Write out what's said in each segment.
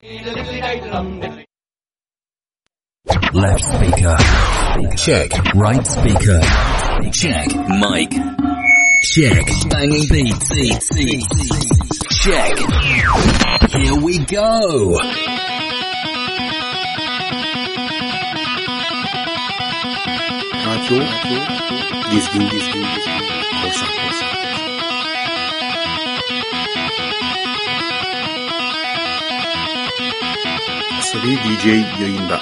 Left speaker. Check. Right speaker. Check. Mic. Check. Banging beats. Check. Here we go. Dizgin dizgin dizgin korsan korsan. Asabi DJ yayında.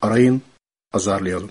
Arayın, azarlayalım.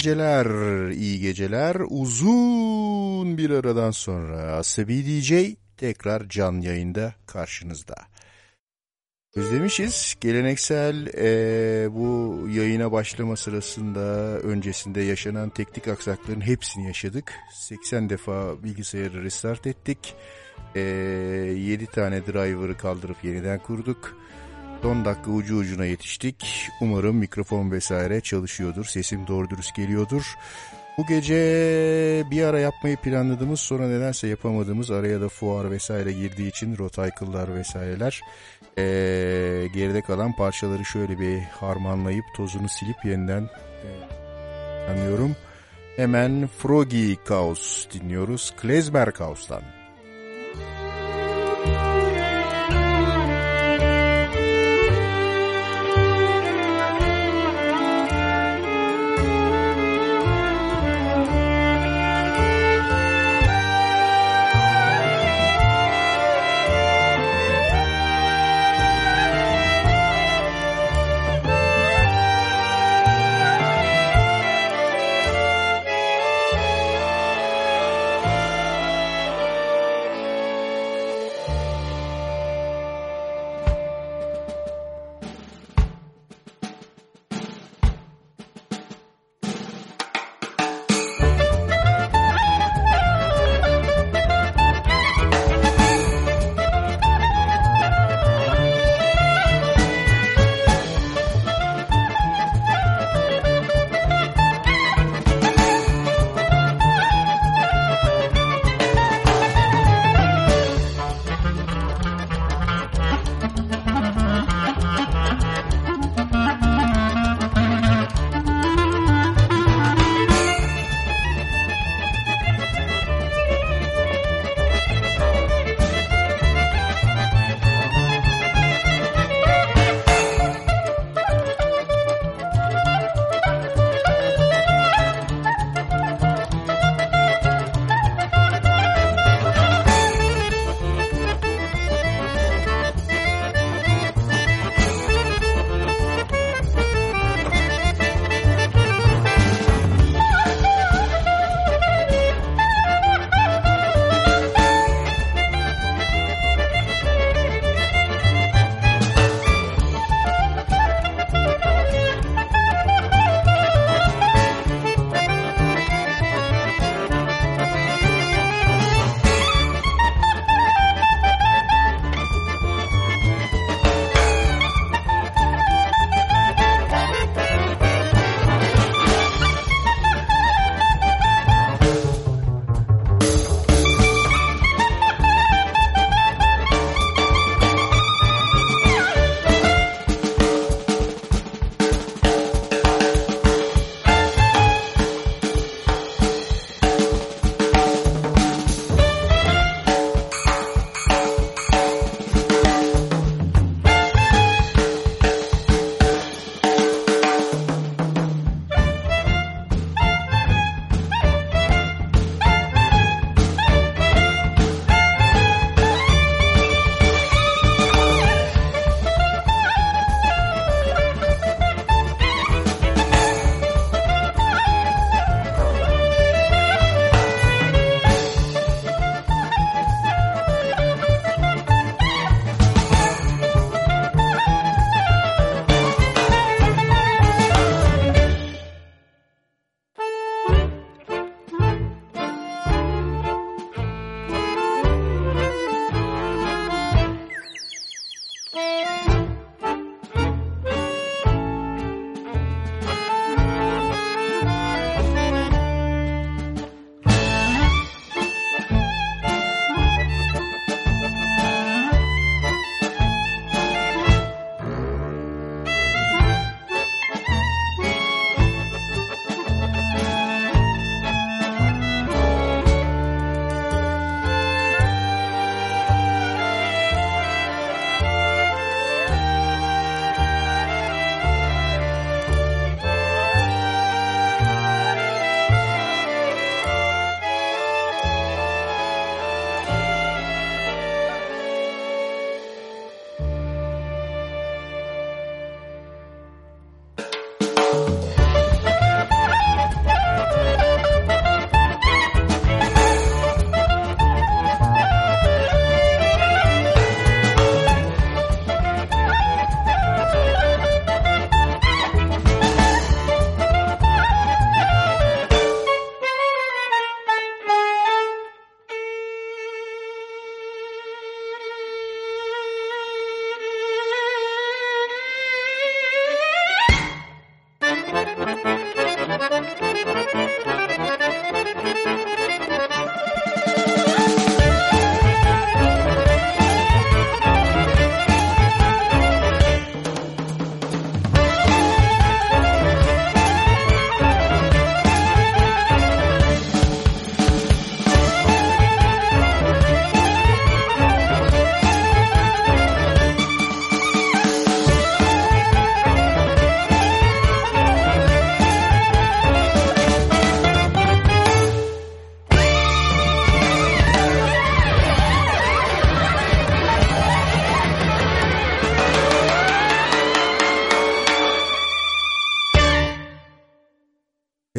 Geceler, iyi geceler. Uzun bir aradan sonra Asabi DJ tekrar can yayında karşınızda. Özlemişiz. Geleneksel eee, bu yayına başlama sırasında öncesinde yaşanan teknik aksakların hepsini yaşadık. 80 defa bilgisayarı restart ettik. Eee 7 tane driver'ı kaldırıp yeniden kurduk. Son dakika ucu ucuna yetiştik. Umarım mikrofon vesaire çalışıyordur. Sesim doğru dürüst geliyordur. Bu gece bir ara yapmayı planladığımız sonra nedense yapamadığımız araya da fuar vesaire girdiği için rotaykıllar vesaireler ee, geride kalan parçaları şöyle bir harmanlayıp tozunu silip yeniden e. Hemen Froggy Chaos dinliyoruz. Klezmer Chaos'tan.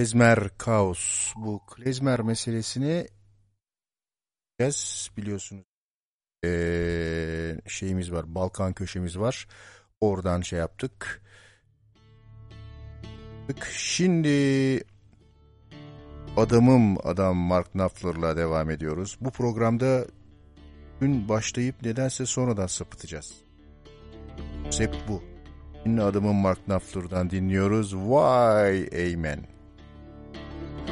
Klezmer kaos. Bu klezmer meselesini biliyorsunuz ee, şeyimiz var. Balkan köşemiz var. Oradan şey yaptık. Şimdi adamım adam Mark Knopfler'la devam ediyoruz. Bu programda gün başlayıp nedense sonradan sapıtacağız. Konsept bu. Şimdi adamım Mark Knopfler'dan dinliyoruz. Why Amen.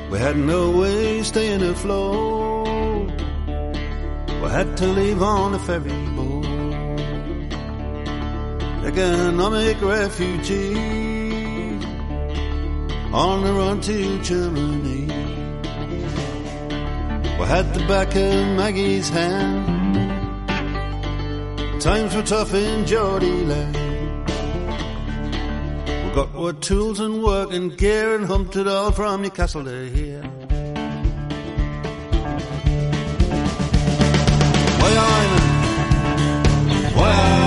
We had no way staying afloat. We had to leave on a ferry boat. Economic refugees on the run to Germany. We had the back of Maggie's hand. Times were tough in Geordie land. Got our tools and work and gear and humped it all from Newcastle to here. Why I'm why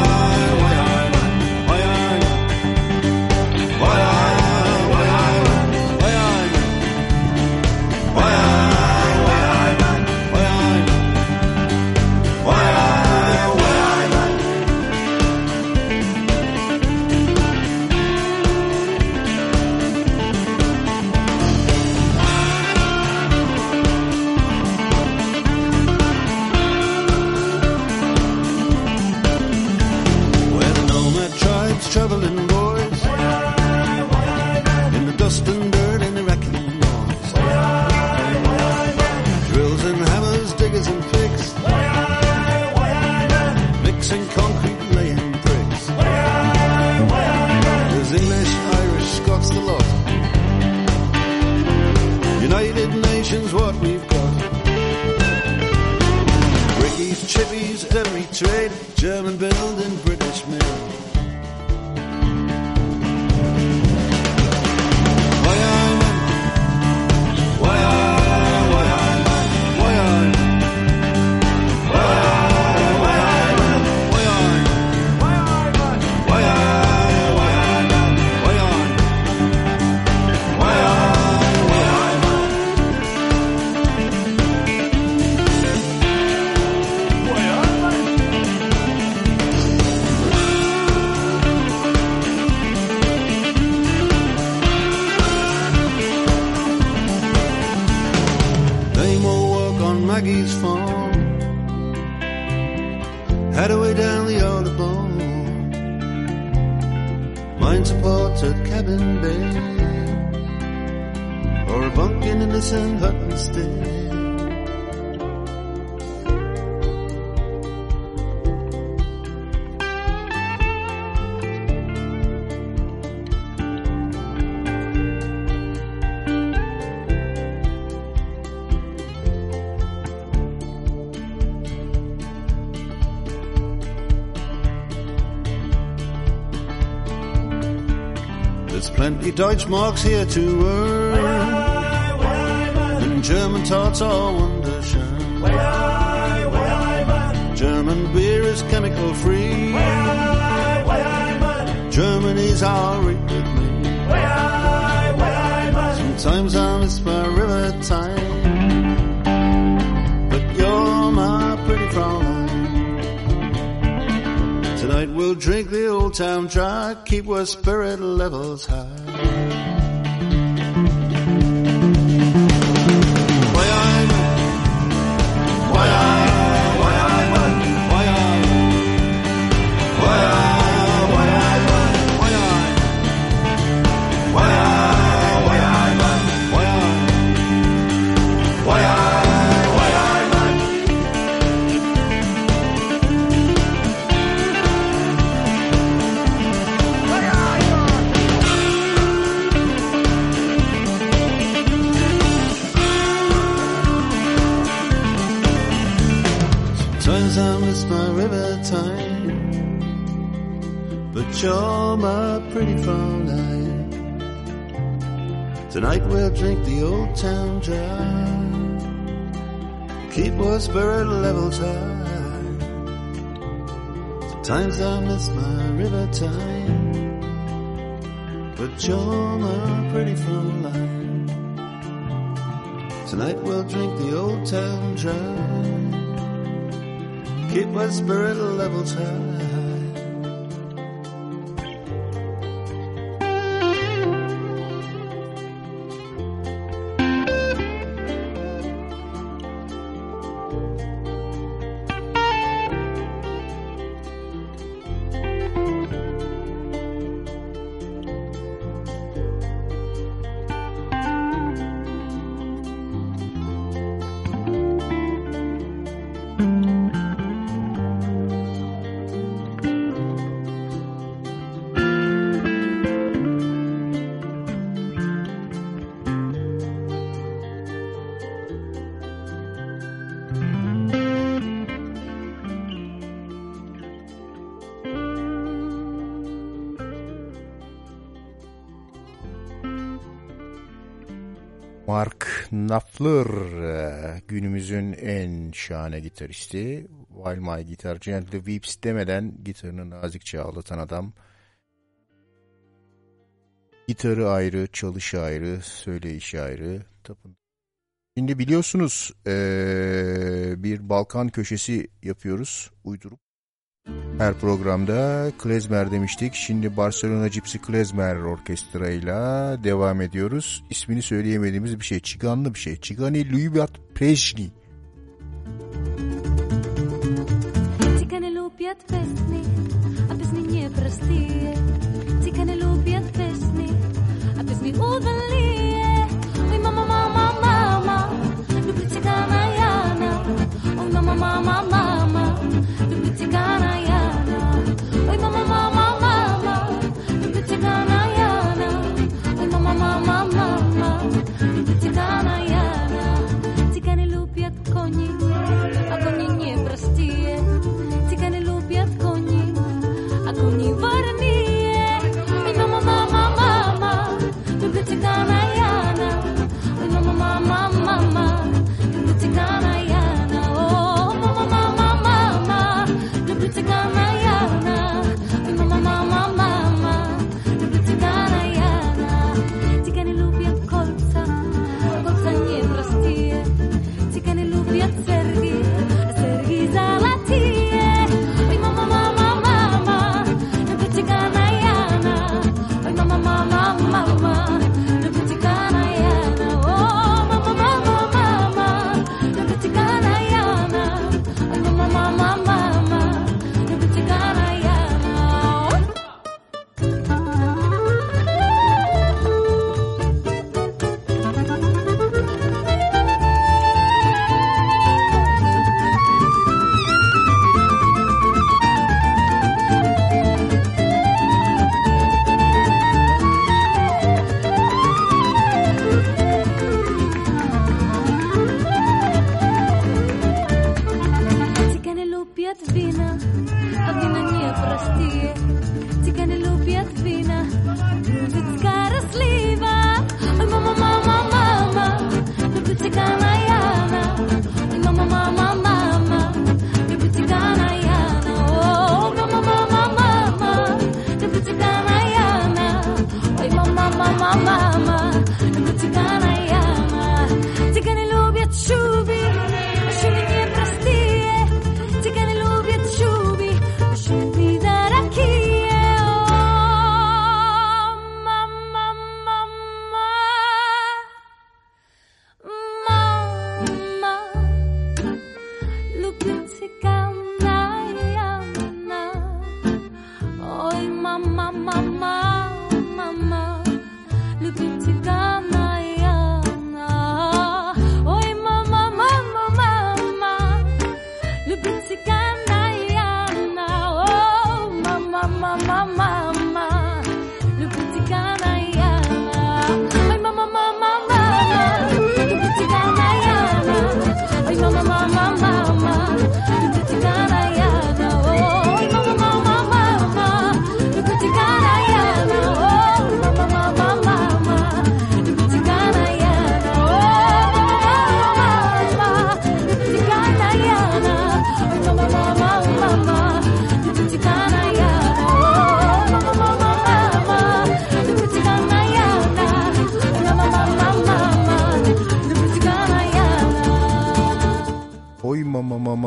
German building, mensen hadden stil. There's plenty Deutschmarks here to earn. German tarts are wunderschön. German beer is chemical free. Way I, way I man. Germany's our with me. Sometimes I miss my river time. But you're my pretty Fraulein. Tonight we'll drink the old town dry, keep our spirit levels high. you're my pretty phone line. Tonight we'll drink the old town dry. Keep our spirit levels high. Sometimes I miss my river time. But you're my pretty phone line. Tonight we'll drink the old town dry. Keep my spirit levels high. Amanda e, günümüzün en şahane gitaristi. While My Guitar Gently Weeps demeden gitarını nazikçe ağlatan adam. Gitarı ayrı, çalışı ayrı, söyleyişi ayrı. Tapın. Şimdi biliyorsunuz ee, bir Balkan köşesi yapıyoruz uydurup. Her programda klezmer demiştik. Şimdi Barcelona Cipsi Klezmer Orkestra ile devam ediyoruz. İsmini söyleyemediğimiz bir şey. Çiganlı bir şey. Çigani Lübiyat Prejni. Çigani Lübiyat Prejni. Apes ni nie prestiye. Çigani Lübiyat Prejni. Apes ni udaliye. Oy mama mama mama. Lübi Çigana yana. Oy mama mama mama. Lübi Çigana yana.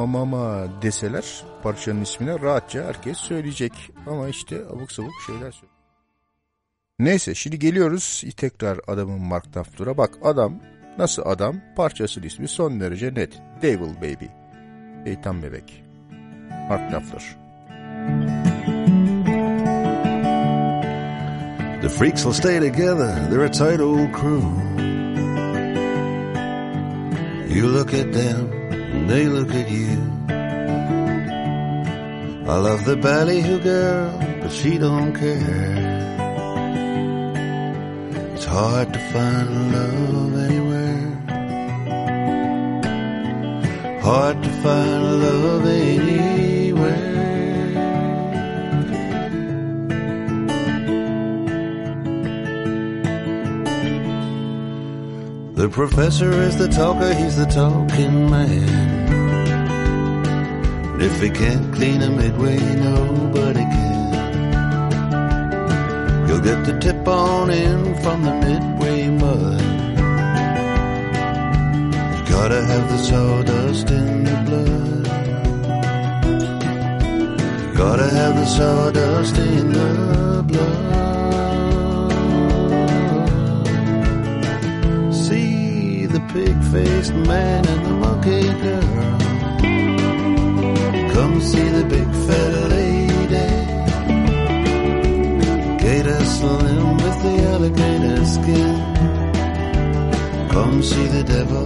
Mama deseler parçanın ismine rahatça herkes söyleyecek. Ama işte abuk sabuk şeyler söylüyor. Neyse şimdi geliyoruz tekrar adamın Mark Knopfler'a. Bak adam nasıl adam parçasının ismi son derece net. Devil Baby. Şeytan bebek. Mark Knopfler. The freaks will stay together, they're a tight old crew. You look at them, and they look at you. I love the ballyhoo girl, but she don't care. It's hard to find love anywhere. Hard to find love anywhere. The professor is the talker, he's the talking man. If he can't clean a midway, nobody can. You'll get the tip on in from the midway mud. You gotta have the sawdust in the blood. You Gotta have the sawdust in the blood. Pig-faced man and the monkey girl. Come see the big fat lady. Gator slim with the alligator skin. Come see the devil,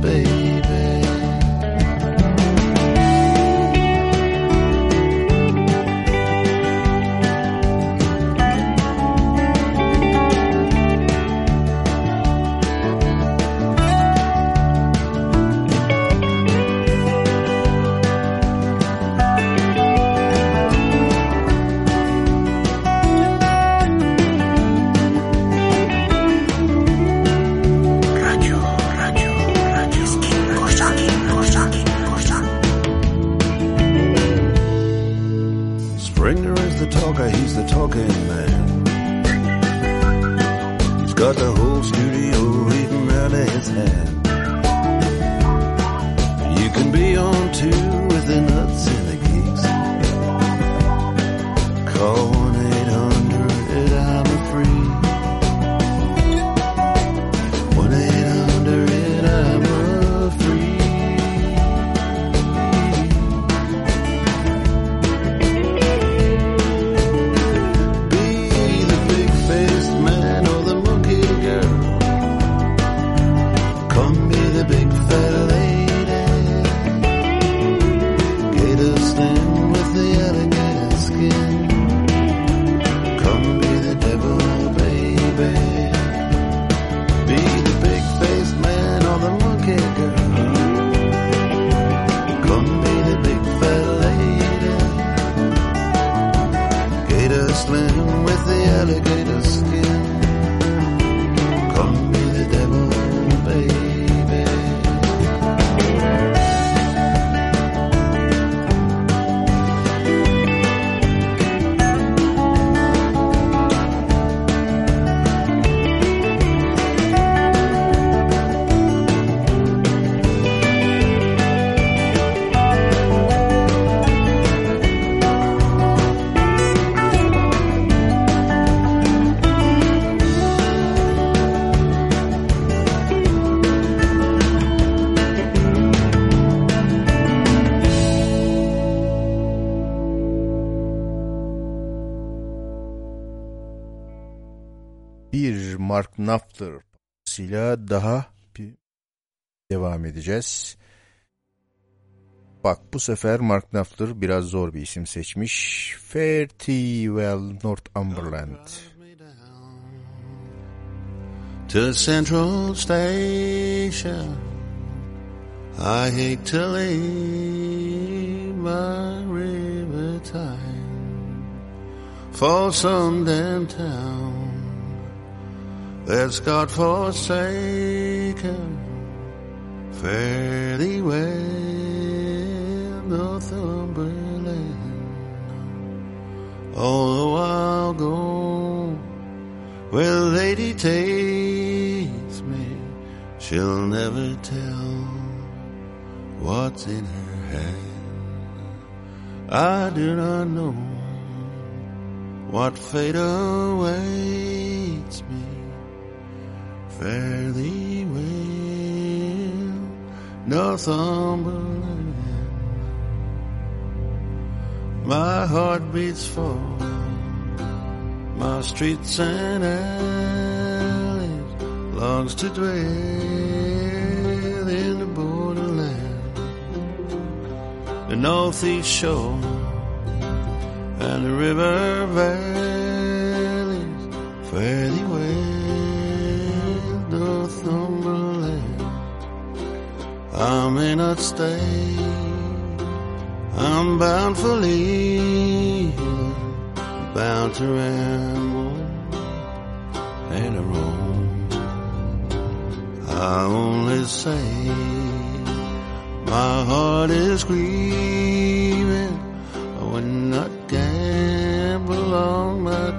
baby. Parçasıyla daha bir devam edeceğiz. Bak bu sefer Mark Knopfler biraz zor bir isim seçmiş. Fairtywell Northumberland. to Central Station. I hate to leave my river time for some damn town that's God forsaken. Fare thee well, Northumberland. Although the while go where Lady takes me. She'll never tell what's in her hand. I do not know what fate awaits me. Fare thee well, Northumberland. My heart beats for my streets and alleys, longs to dwell in the borderland, the northeast shore and the river valleys. Fare thee well. Northumberland. I may not stay. I'm bound for leaving, bound to ramble and roam. I only say my heart is grieving. I would not gamble on my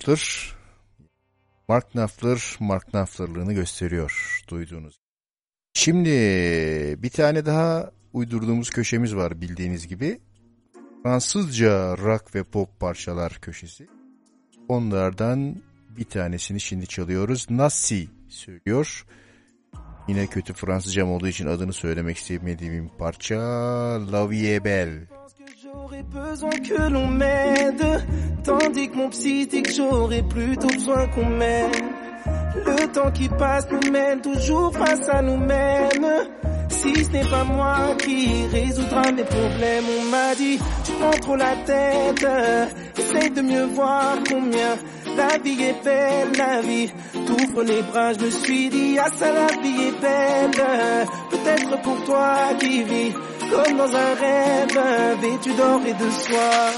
Knopfler. Mark Knopfler, Mark Knopfler'lığını gösteriyor duyduğunuz. Şimdi bir tane daha uydurduğumuz köşemiz var bildiğiniz gibi. Fransızca rock ve pop parçalar köşesi. Onlardan bir tanesini şimdi çalıyoruz. Nassi söylüyor. Yine kötü Fransızcam olduğu için adını söylemek istemediğim parça La Vie Belle. J'aurais besoin que l'on m'aide, tandis que mon psy dit que j'aurais plutôt besoin qu'on m'aime. Le temps qui passe nous mène toujours face à nous-mêmes. Si ce n'est pas moi qui résoudra mes problèmes, on m'a dit, tu prends trop la tête, essaye de mieux voir combien la vie est belle, la vie t'ouvre les bras, je me suis dit, ah ça la vie est belle, peut-être pour toi qui vis comme dans un rêve, vêtu d'or et de soie.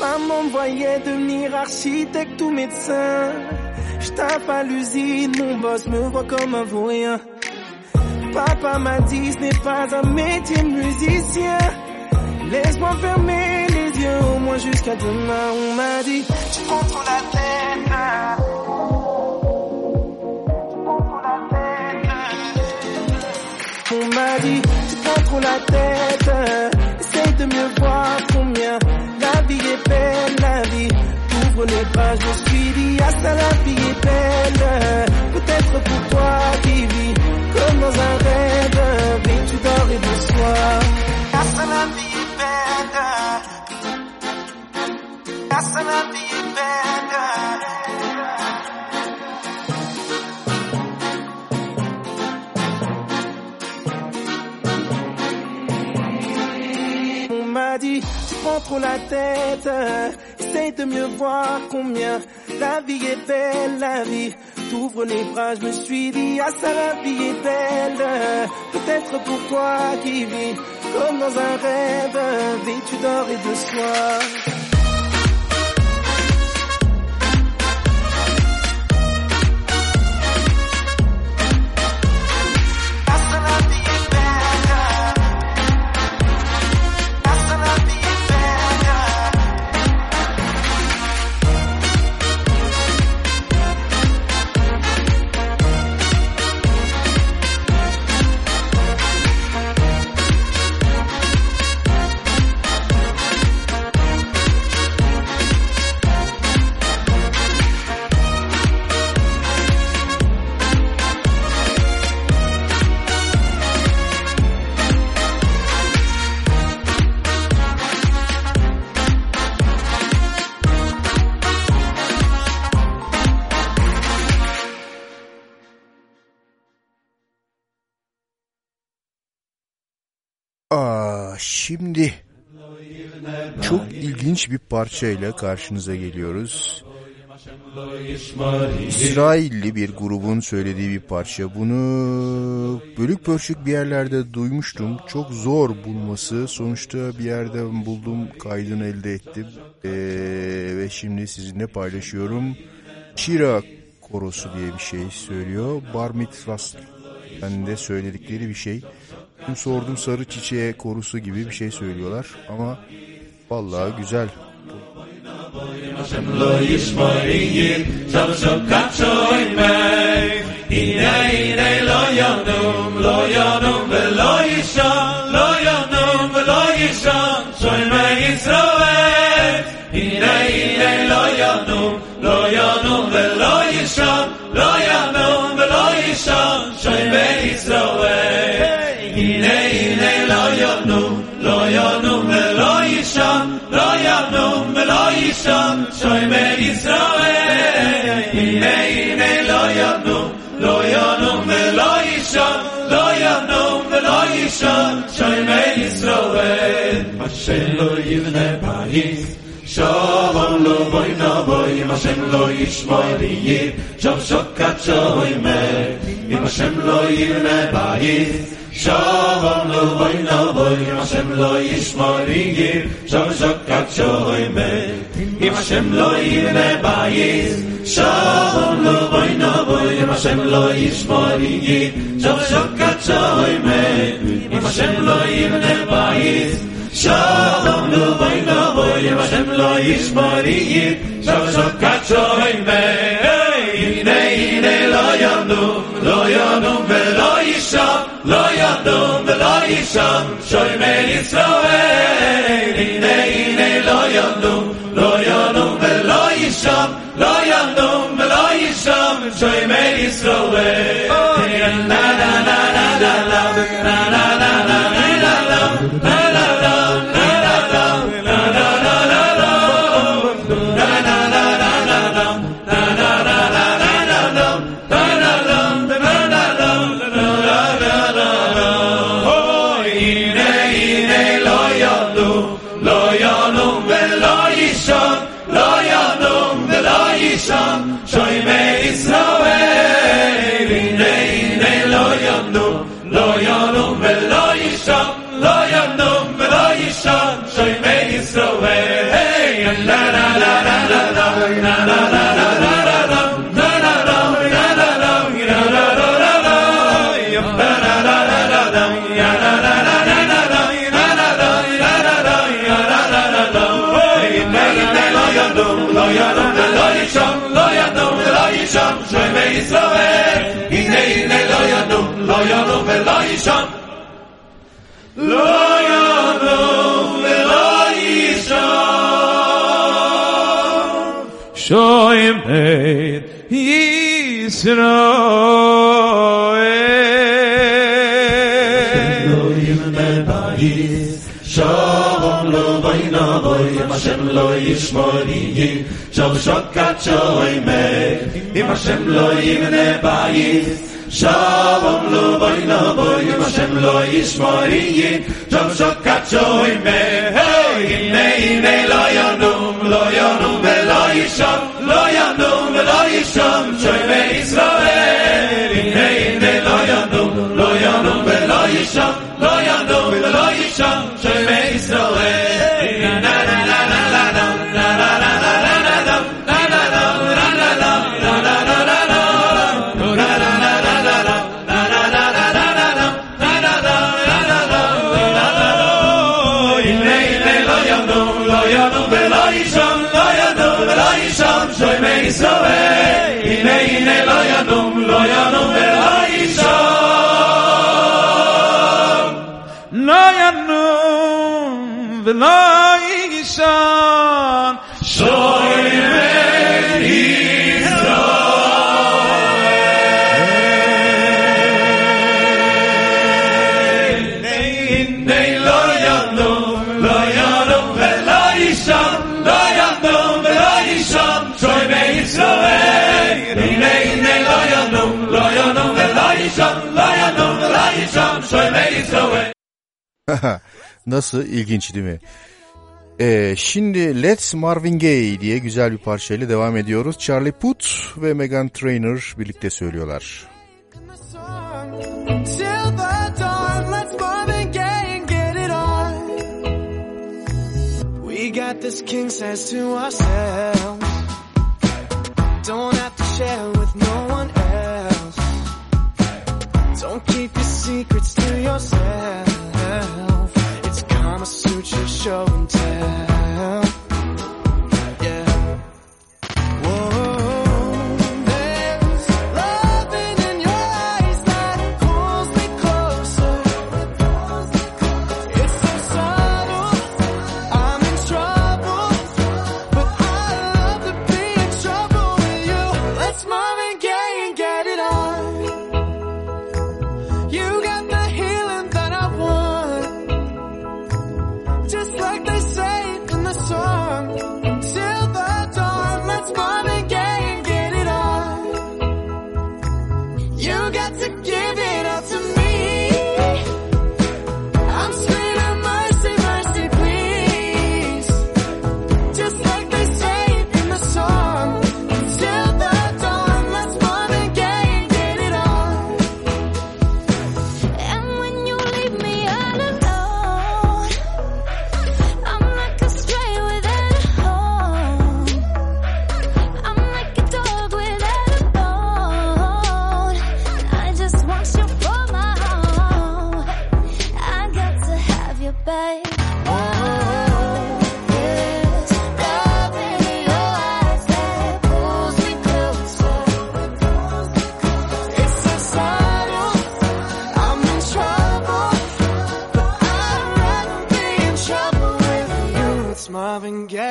Maman voyait devenir architecte ou médecin. Je tape à l'usine, mon boss me voit comme un vaurien. Papa m'a dit ce n'est pas un métier musicien. Laisse-moi fermer les yeux au moins jusqu'à demain. On m'a dit tu prends trop la tête. On m'a dit tu prends trop la tête. Essaye de mieux voir combien la vie est belle, la vie les bras. Je suis dit ah ça la vie est belle. Peut-être pour toi qui vis comme dans un rêve, vêtu d'or et de soie. Ah ça la vie est belle. Ah ça la vie est belle. On m'a dit, tu prends trop la tête, de mieux voir combien la vie est belle, la vie t'ouvre les bras, je me suis dit, ah ça la vie est belle, peut-être pour toi qui vis comme dans un rêve, vêtu d'or et de soie. Şimdi çok ilginç bir parçayla karşınıza geliyoruz. İsrailli bir grubun söylediği bir parça. Bunu bölük pörçük bir yerlerde duymuştum. Çok zor bulması. Sonuçta bir yerden buldum, kaydını elde ettim. Ee, ve şimdi sizinle paylaşıyorum. Şira korosu diye bir şey söylüyor. Bar mitzvahs ben de söyledikleri bir şey. Sordum sarı çiçeğe korusu gibi bir şey söylüyorlar ama vallahi güzel. yishon ינום ולא יישן, לא ינום ולא יישן, שוימר ישראל. הנה הנה לא ינום, לא ינום ולא יישן, לא ינום ולא יישן, שוימר ישראל. אשר לא יבנה בית Shalom lo boy no boy Im Hashem lo yishmoy yir Shav shokat shoy me Im Hashem lo yivne bayis Shalom lo boy no boy Im Hashem lo yishmoy yir Shav shokat shoy me Im Hashem lo yivne bayis Shalom lo boy no boy Im Hashem lo yishmoy yir Shav shokat shoy me Im Hashem lo שלום לובי נבוי, השם לא ישמורי, שוב שוב קדשוין והנה הנה לא ינום, לא ינום ולא ישם, לא ינום ולא ישם, שוימר ישראל, הנה הנה לא ינום, לא ינום ולא ישם, לא ינום ולא ישם, שוימר ישראל, na na na na na na na Shoy me Yisrael. Shalom lo bayna boy Hashem lo yishmori Shav shokat shoy me Im Hashem lo yimne Shalom lo boy lo boy Yom Hashem lo yishmoriyi Jom shokatcho ime Ime ime lo yonum Lo yonum velo yishom Lo yonum velo yishom Shoyme Yisrael Ime ime lo yonum Lo yonum velo yishom Lo yonum velo yishom Israel Hine hine lo yanum Lo yanum ve lo yisham לא ינום ולא יישן Shoy me Nasıl ilginç değil mi? Ee, şimdi Let's Marvin Gaye diye güzel bir parçayla devam ediyoruz. Charlie Puth ve Megan Trainor birlikte söylüyorlar. Got this king size to ourselves. Don't have to share with no one. Don't keep your secrets to yourself. It's Kama Sutra show and tell.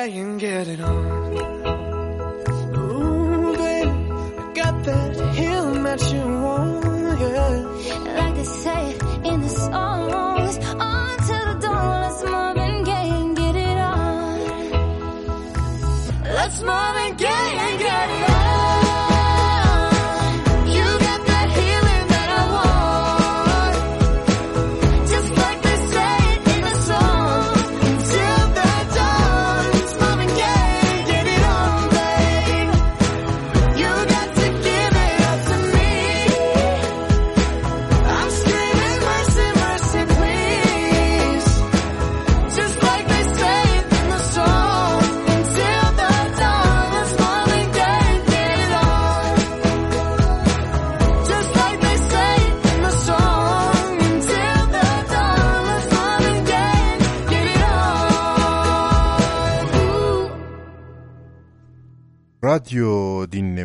and get it on.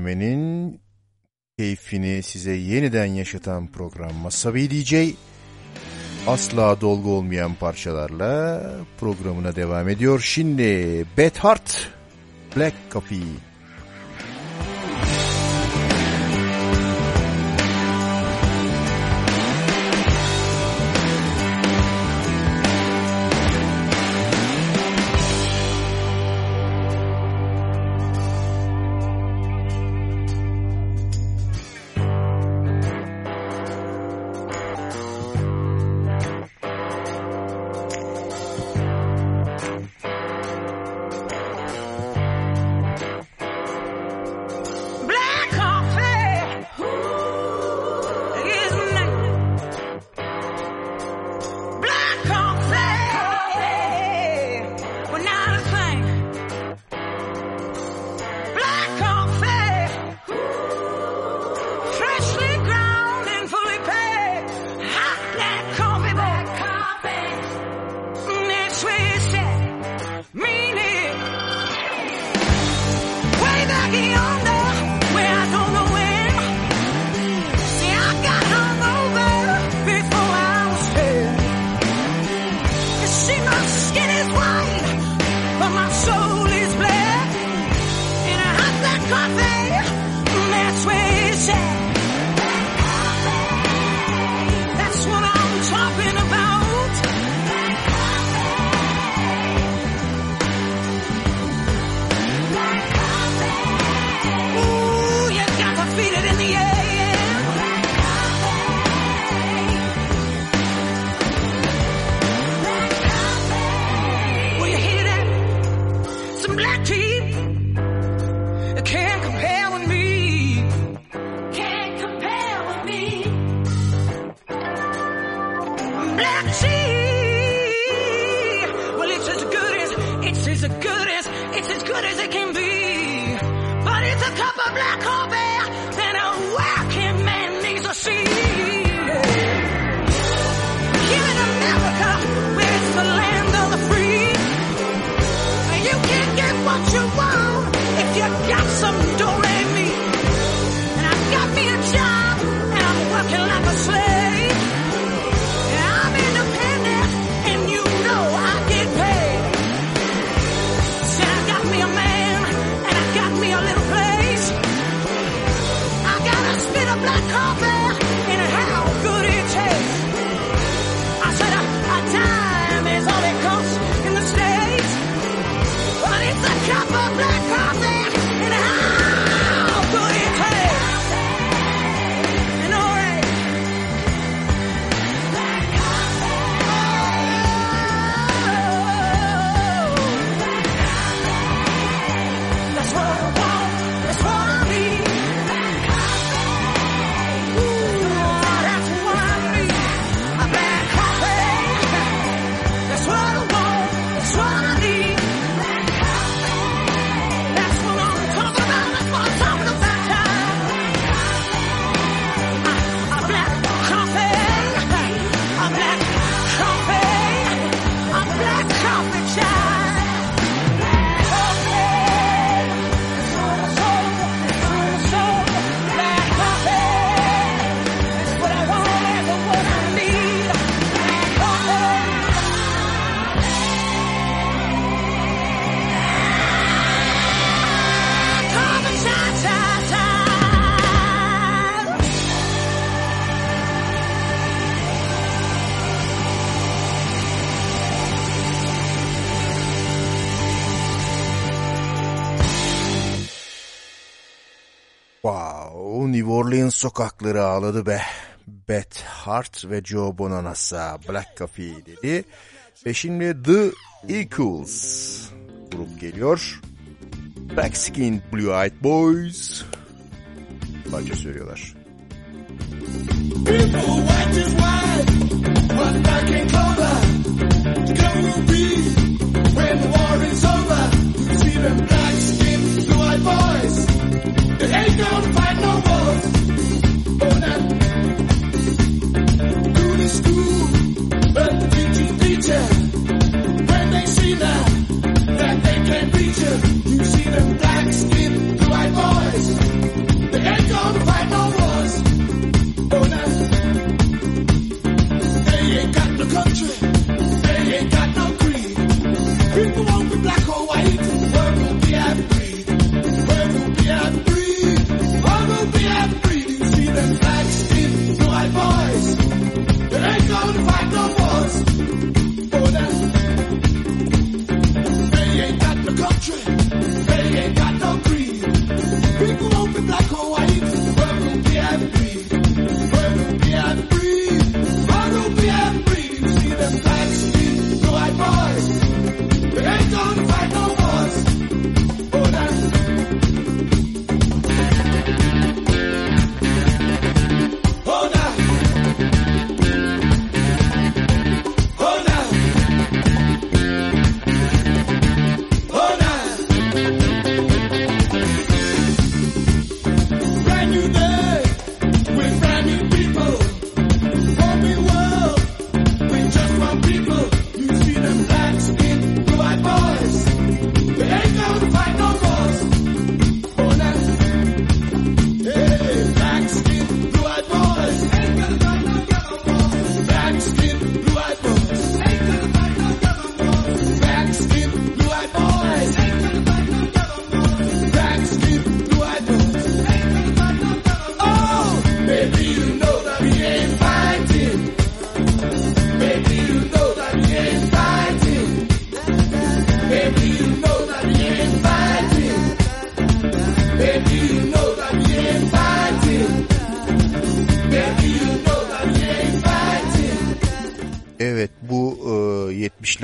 dinlemenin keyfini size yeniden yaşatan program Masavi DJ asla dolgu olmayan parçalarla programına devam ediyor. Şimdi Beth Hart Black Coffee Come on. Sokakları ağladı be. Beth Hart ve Joe Bonanassa Black Coffee dedi. Ve şimdi The Eagles grup geliyor. Black Skin Blue Eyed Boys parça söylüyorlar. When the war is over. See them black skinned blue-eyed boys. They ain't gonna fight no wars. Black skin, the white the country. They ain't got no free. People want the black or white. World will be at breed. World will be at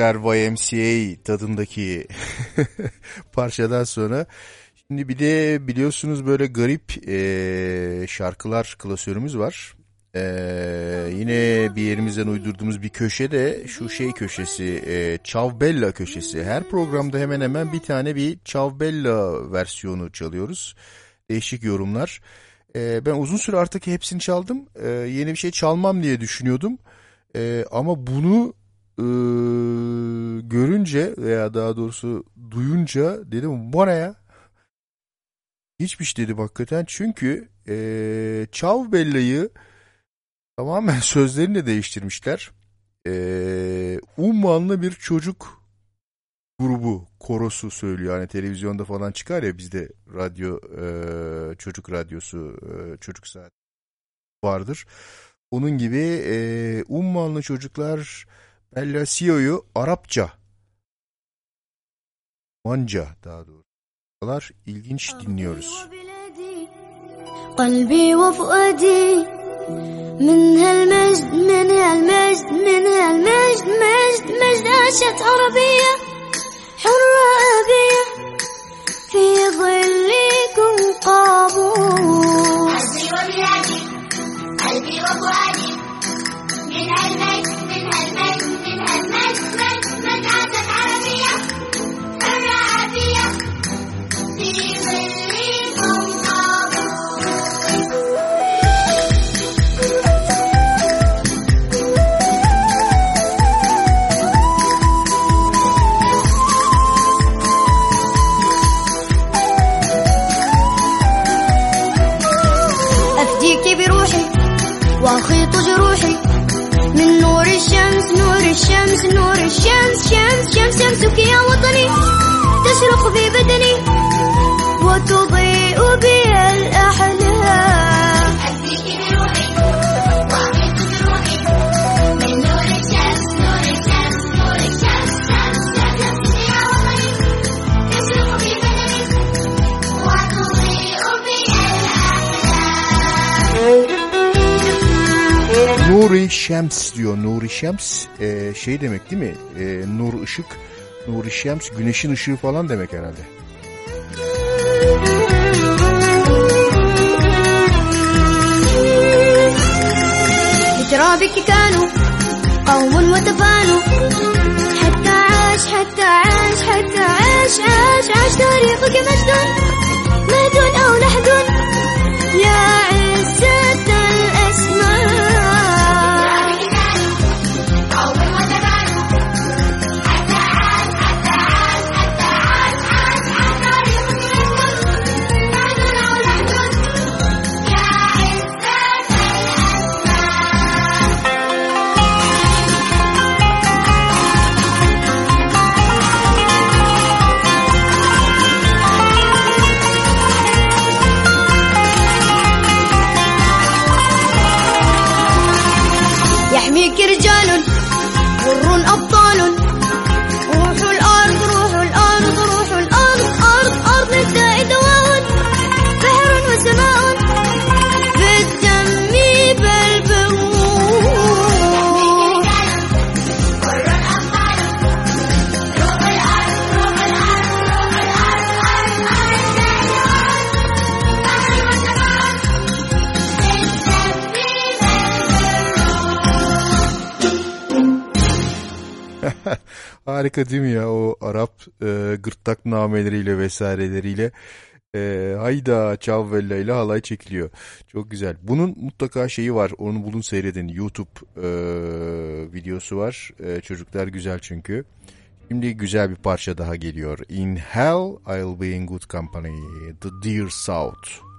e, 70'ler YMCA tadındaki parçadan sonra şimdi bir de biliyorsunuz böyle garip e, şarkılar klasörümüz var. E, yine bir yerimizden uydurduğumuz bir köşe de şu şey köşesi e, Çavbella köşesi. Her programda hemen hemen bir tane bir Çavbella versiyonu çalıyoruz. Değişik yorumlar. E, ben uzun süre artık hepsini çaldım. E, yeni bir şey çalmam diye düşünüyordum. Ee, ama bunu e, görünce veya daha doğrusu duyunca dedim bu ne ya? Hiçmiş dedim hakikaten. Çünkü e, Çav Bella'yı tamamen sözlerini de değiştirmişler. E, Ummanlı bir çocuk grubu korosu söylüyor. Hani televizyonda falan çıkar ya bizde radyo e, çocuk radyosu e, çocuk saat vardır. Onun gibi e, Ummanlı çocuklar Bella Sio'yu Arapça Manca daha doğrusu. ilginç dinliyoruz. قلبي وفؤادي من هالمجد من هالمجد من هالمجد مجد مجد عاشت عربية حرة أبية في ظلكم قابوس قلبي وبلادي قلبي وفؤادي من هالمجد من هالمجد من هالمجد مجد مجد عاشت عربية حرة أبية في ظلكم الشمس نور الشمس نور الشمس شمس شمس شمسك يا وطني. تشرق في بدني وتضيء بي الأحلام. Şems diyor. Nuri Şems e, şey demek değil mi? E, nur ışık. Nuri Şems güneşin ışığı falan demek herhalde. بترابك كانوا قوم وتفانوا حتى عاش حتى عاش حتى عاش عاش عاش تاريخك مجد مهد أو لحد يا عزة Harika değil mi ya o Arap e, gırtlak nameleriyle vesaireleriyle e, hayda çavvella ile halay çekiliyor. Çok güzel. Bunun mutlaka şeyi var. Onu bulun seyredin. YouTube e, videosu var. E, çocuklar güzel çünkü. Şimdi güzel bir parça daha geliyor. In Hell I'll Be in Good Company. The Dear South.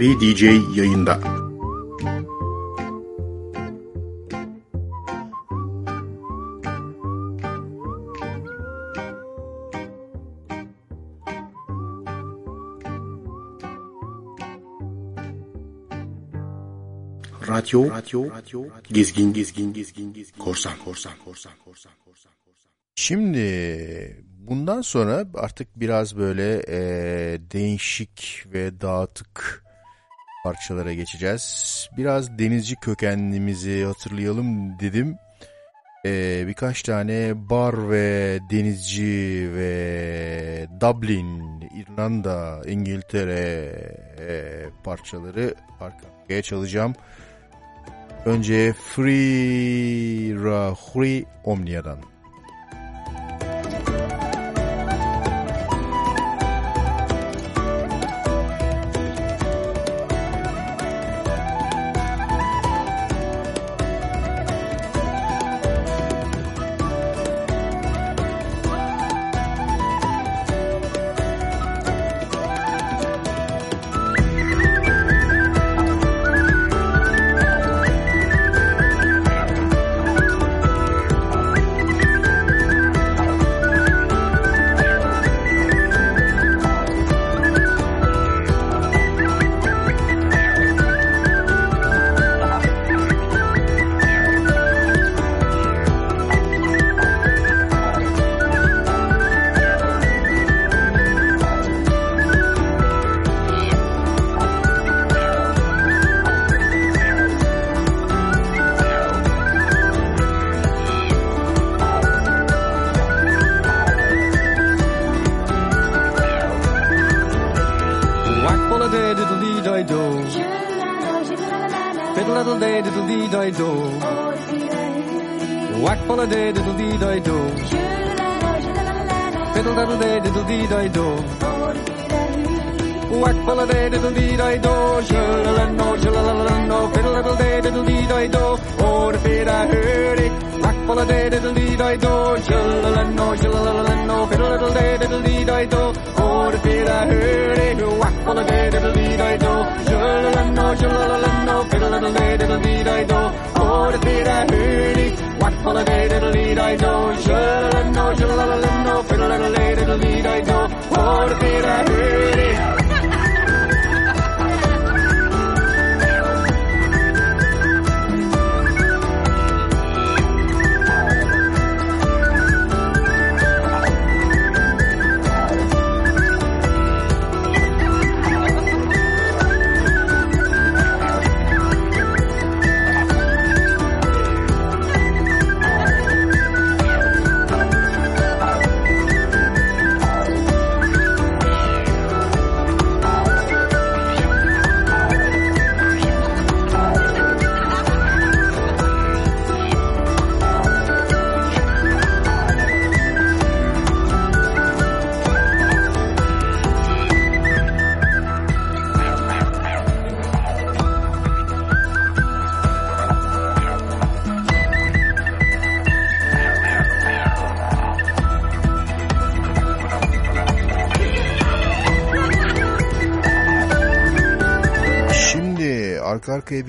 Asabi DJ yayında. Radyo, radyo, radyo, gezgin, gezgin, gezgin, gezgin, korsan, korsan, korsan, korsan, korsan, korsan. Şimdi bundan sonra artık biraz böyle e, değişik ve dağıtık parçalara geçeceğiz. Biraz denizci kökenimizi hatırlayalım dedim. E, birkaç tane bar ve denizci ve Dublin, İrlanda, İngiltere e, parçaları arka arkaya çalacağım. Önce Free Rahuri Omnia'dan.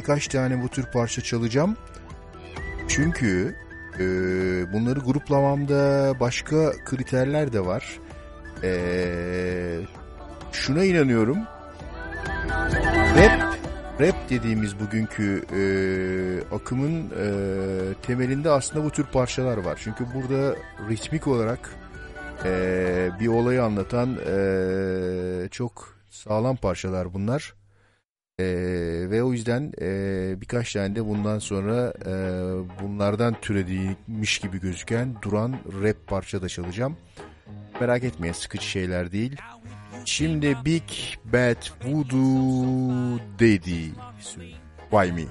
Birkaç tane bu tür parça çalacağım. Çünkü e, bunları gruplamamda başka kriterler de var. E, şuna inanıyorum. Rap, rap dediğimiz bugünkü e, akımın e, temelinde aslında bu tür parçalar var. Çünkü burada ritmik olarak e, bir olayı anlatan e, çok sağlam parçalar bunlar. E, ve o yüzden e, birkaç tane de bundan sonra e, bunlardan türediymiş gibi gözüken duran rap parça da çalacağım. Merak etmeyin sıkıcı şeyler değil. Şimdi Big Bad Voodoo Daddy. Why me?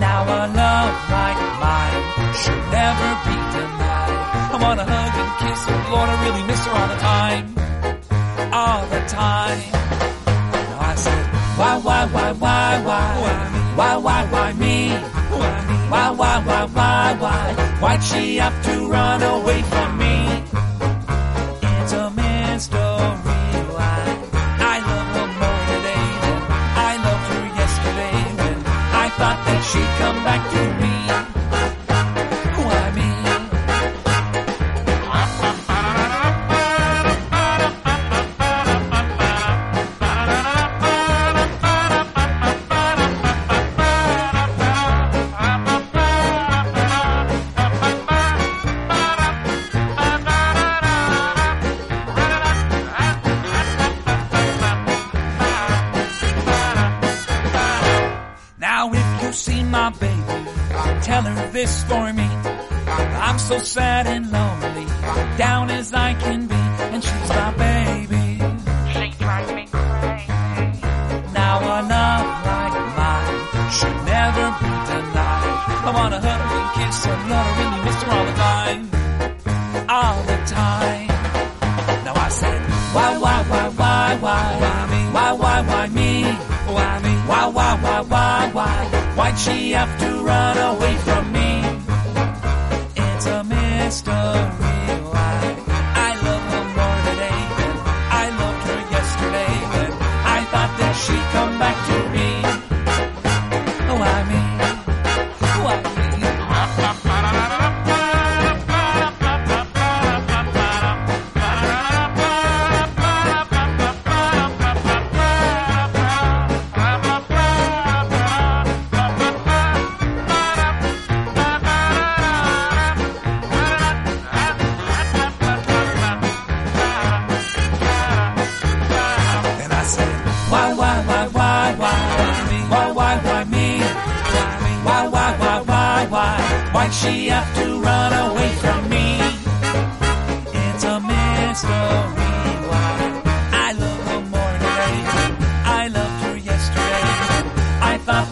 Now a love like mine should never be denied. I wanna eyes. Lord, I really miss her all the time. All the time. Now I said, why, why, why, why, why? Why, why, why me? Why, why, why, why, why? Why'd she have to run away from me? It's a man's story. She come back to me. This for me. I'm so sad and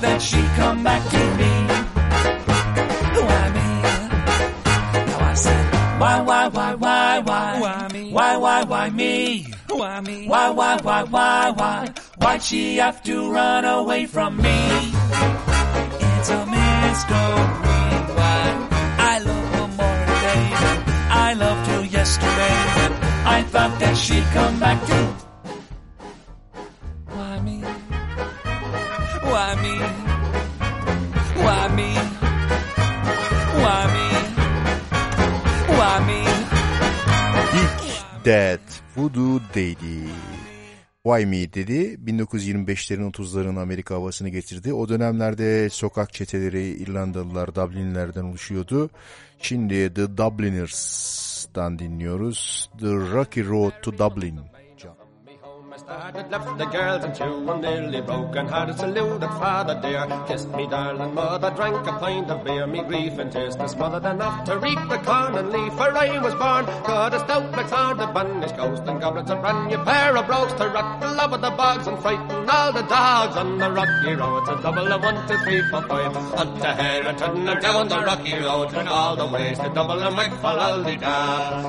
That she'd come back to me. Why me? Now I said, why, why, why, why, why, why me? Why, why, why me? Why me? Why, why, why, why, why? Why'd she have to run away from me? It's a mystery why I love her more today I loved her yesterday. I thought that she'd come back to. Dad Voodoo Daddy. Why Me dedi. 1925'lerin 30'ların Amerika havasını getirdi. O dönemlerde sokak çeteleri İrlandalılar, Dublinlerden oluşuyordu. Şimdi The Dubliners'tan dinliyoruz. The Rocky Road to Dublin. Started, left the girls and and nearly broken hearted saluted father dear. Kissed me darling mother, drank a pint of beer, me grief and tears to smothered enough to reap the corn and leaf. For I was born, got a stout McLeod, the banished ghost and goblins, a brand new pair of brogues to rock the love of the bogs and frighten all the dogs on the rocky road. To double a one, two, three, four, five, up to Herriton and down the rocky road, and all the ways to double a McFallaldy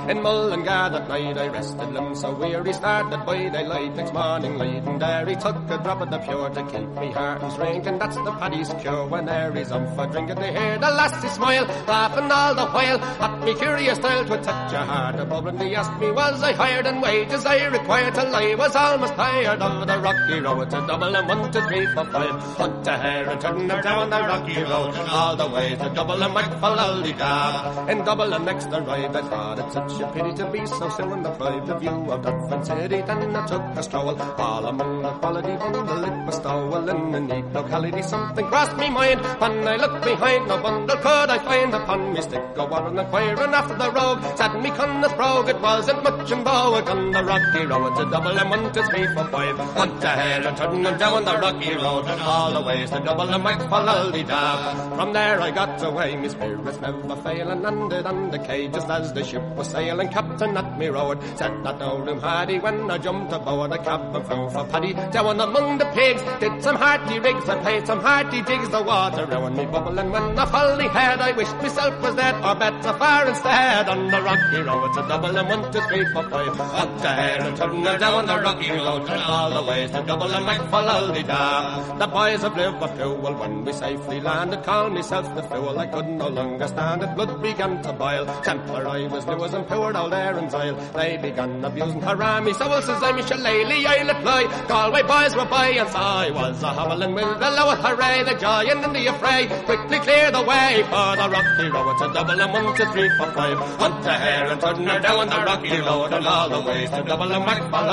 In Mullingar that night I rested limbs so weary, started by daylight morning and there he took a drop of the pure to keep me heart and and that's the paddy's cure when there is on for drinking. They hear the lassie smile, laughing all the while at me curious style to touch a heart a bubble. And he asked me, was I hired and wages I required till I was almost tired of the rocky road to double and one, two, three, four, five. Hunt to Herriton and turn her down the rocky road, all the way to double and McFallaldy In double and next arrived, I thought it such a pity to be so soon deprived of view of Dublin City. Then I took a all among the quality bundle. It was stowel in a neat locality. Something crossed me mind when I looked behind. No bundle could I find upon me stick. Go on inquiring after the rogue. Said me cunning brogue, it wasn't much in vogue on the rocky road to double and one, two, three, four, five. Hunt to Herriton and down the rocky road, And all the ways to double and might follow the dab. From there I got away, me spirits never failing, landed on the quay just as the ship was sailing. Captain at me road. Said that no room had he when I jumped aboard a cab and flew for Paddy. Down among the pigs, did some hearty rigs and played some hearty jigs. The water round me bubbling when I fully head. I wished myself was dead or better far instead. On the rocky road to double and one, two, three, four, five. Up the hill and turn down the rocky road and all the ways to double and make for da. The boys of Liverpool, when we safely landed, called myself the fool. I could no longer stand it, blood began to boil. Temper I was as and poured all there in Zyle. They began abusing Harami, so says I'm Shillelagh, I'll apply. Galway boys were by, and I was a hobbling with the lower hooray, the giant in the affray. Quickly clear the way for the rocky road to double and one, two, three, four, five. Hunt the hare and turn her down the rocky road and all the ways to double and back for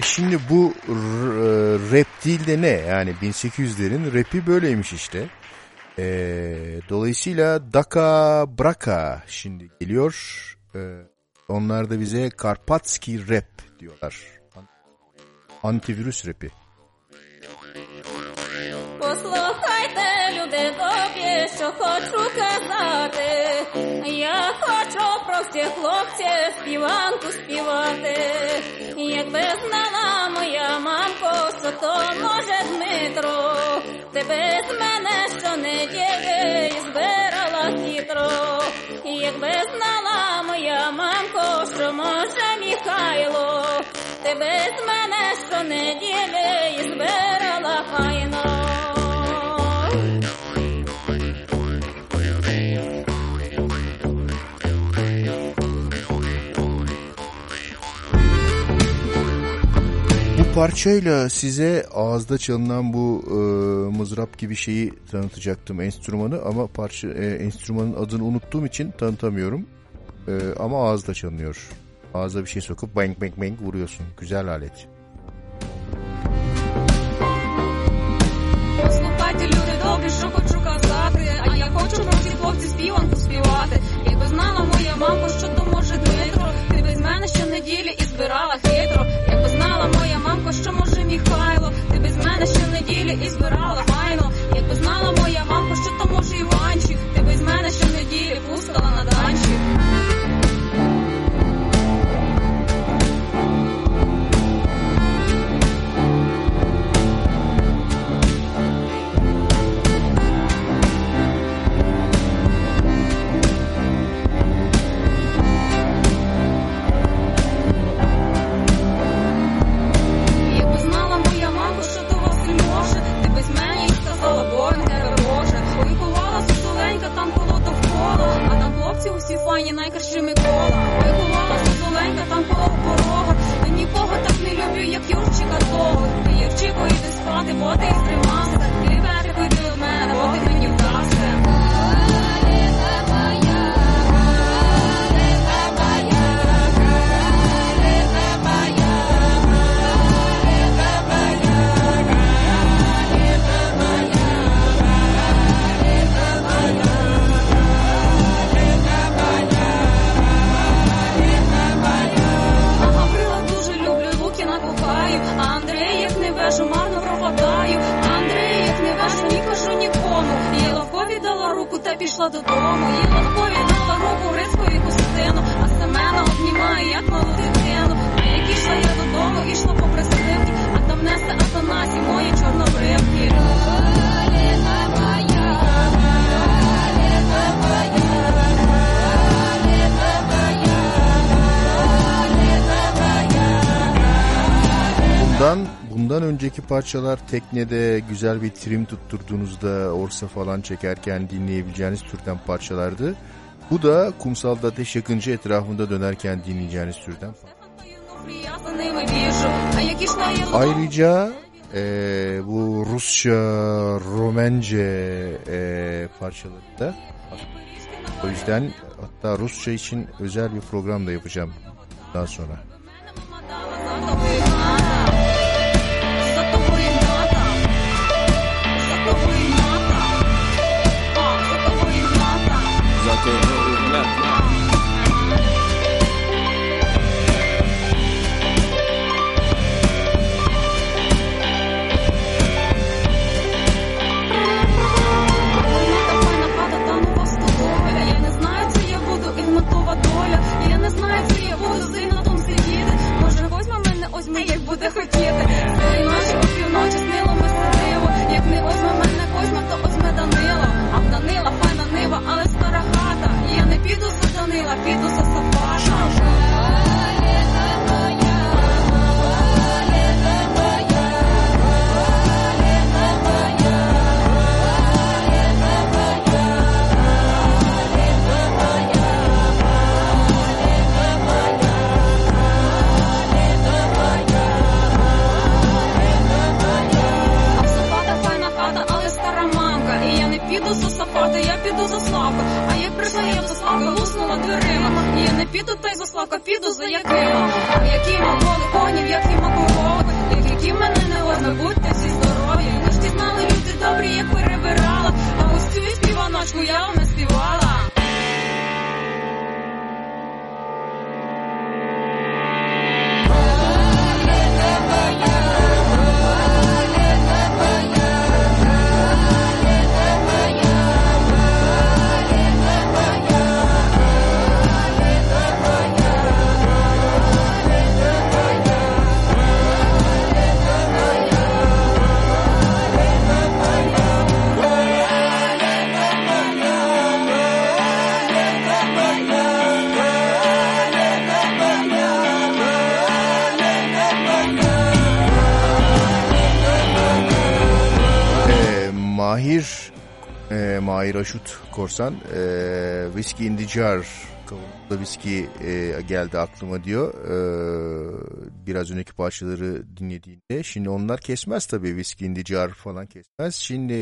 şimdi bu e, rap değil de ne? Yani 1800'lerin rapi böyleymiş işte. Ee, dolayısıyla Daka Braka şimdi geliyor. Ee, onlar da bize Karpatski rap diyorlar. Antivirüs rapi. Послухайте, Люди добрі, що хочу казати. Я хочу про всіх хлопців співанку співати. Якби знала моя мамко, що то може Дмитро, ти без мене щонеділі збирала хитро. Якби знала моя мамко, що може Михайло, ти без мене щонеділі збирала файно. parçayla size ağızda çalınan bu e, mızrap gibi şeyi tanıtacaktım enstrümanı ama parça e, enstrümanın adını unuttuğum için tanıtamıyorum. E, ama ağızda çalınıyor. Ağza bir şey sokup bang bang bang vuruyorsun. Güzel alet. Послухайте, люди добрі, що хочу казати. А я хочу про всіх хлопців співанку співати. Якби знала моя мамка, що то може Дмитро, ти без мене щонеділі і збирала хитро. Що може Михайло, ти без мене щонеділі і збирала майно. Якби знала моя мамка, що то може Іванчик, ти без мене щонеділі пускала на данчик. Хлопці найкращими кола. Виховала сусоленька, там коло порога. Я нікого так не люблю, як Юрчика того. Ти Юрчику йди спати, бо ти стримався. Ти берег йди від мене, бо ти мені вдався. Та пішла додому. Їй легко віддала руку Грицькові Костину. А Семена обнімає, як малу дитину. А як ішла я додому, ішла попри сливки. А там несе Атанасі мої чорнобривки. Ondan önceki parçalar teknede güzel bir trim tutturduğunuzda orsa falan çekerken dinleyebileceğiniz türden parçalardı. Bu da kumsalda ateş yakınca etrafında dönerken dinleyeceğiniz türden. Ayrıca e, bu Rusça, Romence e, parçaları da o yüzden hatta Rusça için özel bir program da yapacağım daha sonra. за кого умерла. Доля, я не знаю, чи я буду сильно там сидіти. Може, возьме мене, ось мене, буде хотіти. nela, vida ou sacerdote. спати, я піду за Славку, а як прийшла за Славка, луснула дверима. І я не піду, та й за Славка, піду за якими. Які ми були конів, як і корови, як які мене не ладно, будьте всі здорові. Ми ж ті знали, люди добрі, я перебирала. А ось цю співаночку я вам не співала. Mahir e, Mahir Aşut Korsan e, Whiskey in the Jar kavurmalı e, geldi aklıma diyor. E, biraz önceki parçaları dinlediğinde. Şimdi onlar kesmez tabii viski in the jar falan kesmez. Şimdi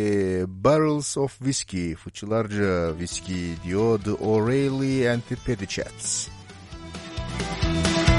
Barrels of Whiskey, fıçılarca viski diyor. The O'Reilly and the Petty Chats. Müzik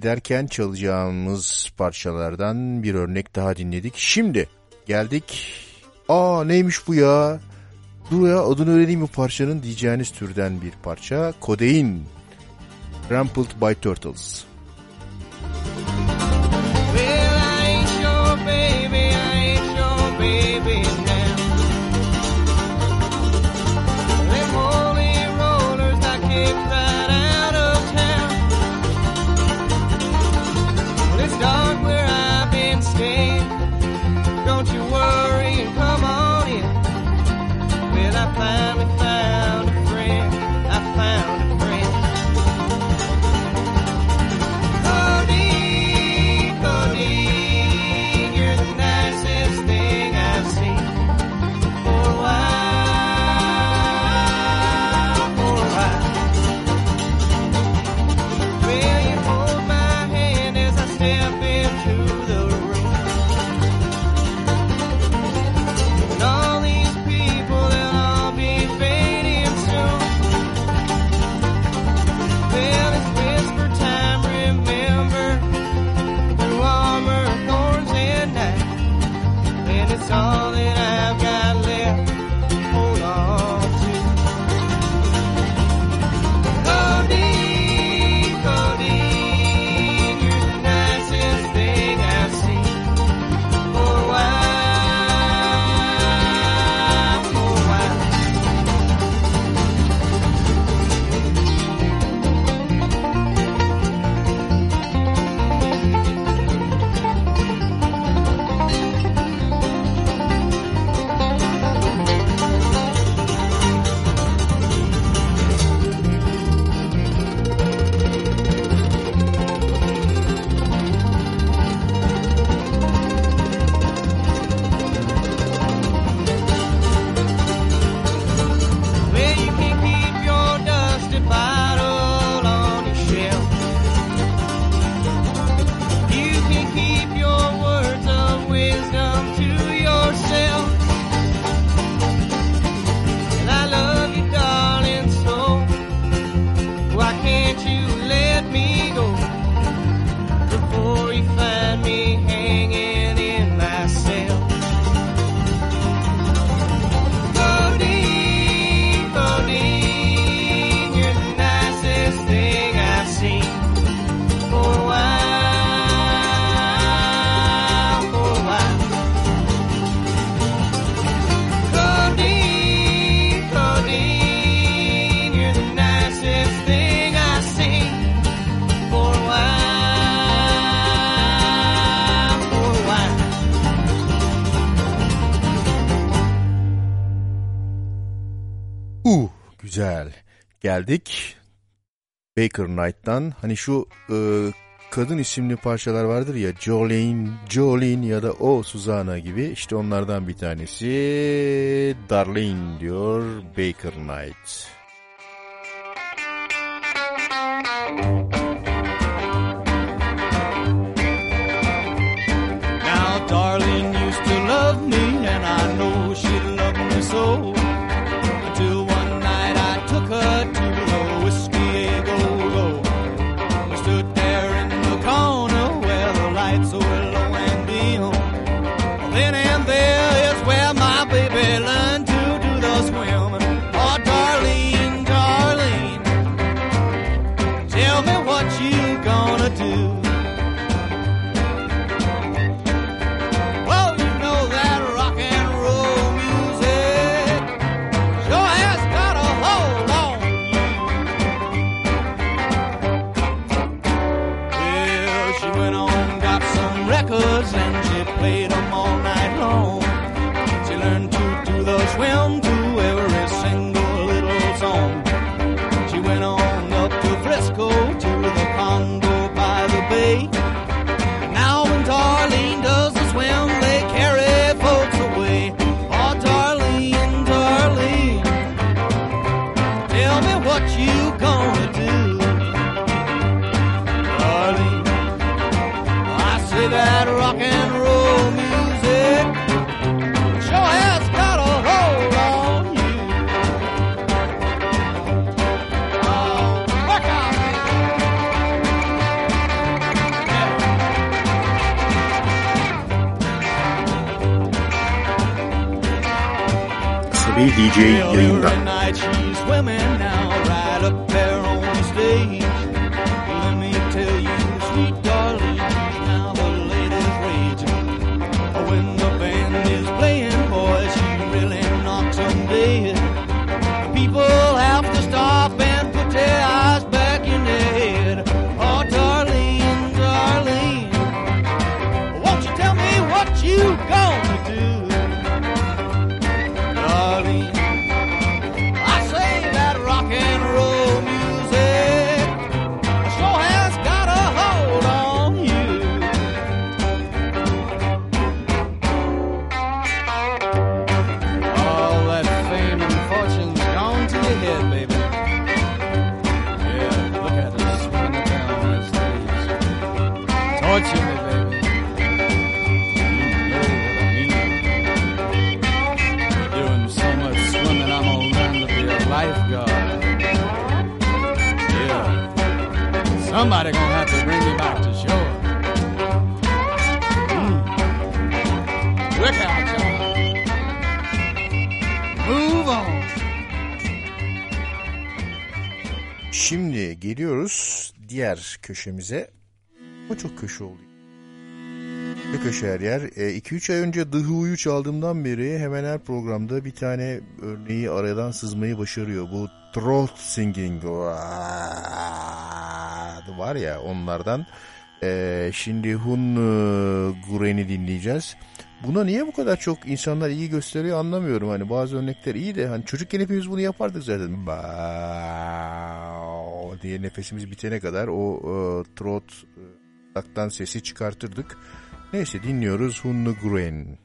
giderken çalacağımız parçalardan bir örnek daha dinledik. Şimdi geldik. Aa neymiş bu ya? Dur ya adını öğreneyim bu parçanın diyeceğiniz türden bir parça. Kodein. Rampled by Turtles. Well, I ain't your baby, I ain't your baby. geldik. Baker Knight'tan. Hani şu e, kadın isimli parçalar vardır ya. Jolene, Jolene ya da O Suzana gibi. İşte onlardan bir tanesi. Darlene diyor Baker Knight. Now darling used to love me and I know she loved me so DJ Green diğer köşemize. O çok köşe oldu. Bir köşe her yer. 2-3 ay önce The Who'yu çaldığımdan beri hemen her programda bir tane örneği aradan sızmayı başarıyor. Bu throat singing var ya onlardan. E, şimdi Hun e, Guren'i dinleyeceğiz. Buna niye bu kadar çok insanlar iyi gösteriyor anlamıyorum. Hani bazı örnekler iyi de hani çocukken hepimiz bunu yapardık zaten. Bao diye nefesimiz bitene kadar o e, throat e, sesi çıkartırdık. Neyse dinliyoruz Hunnu Gren.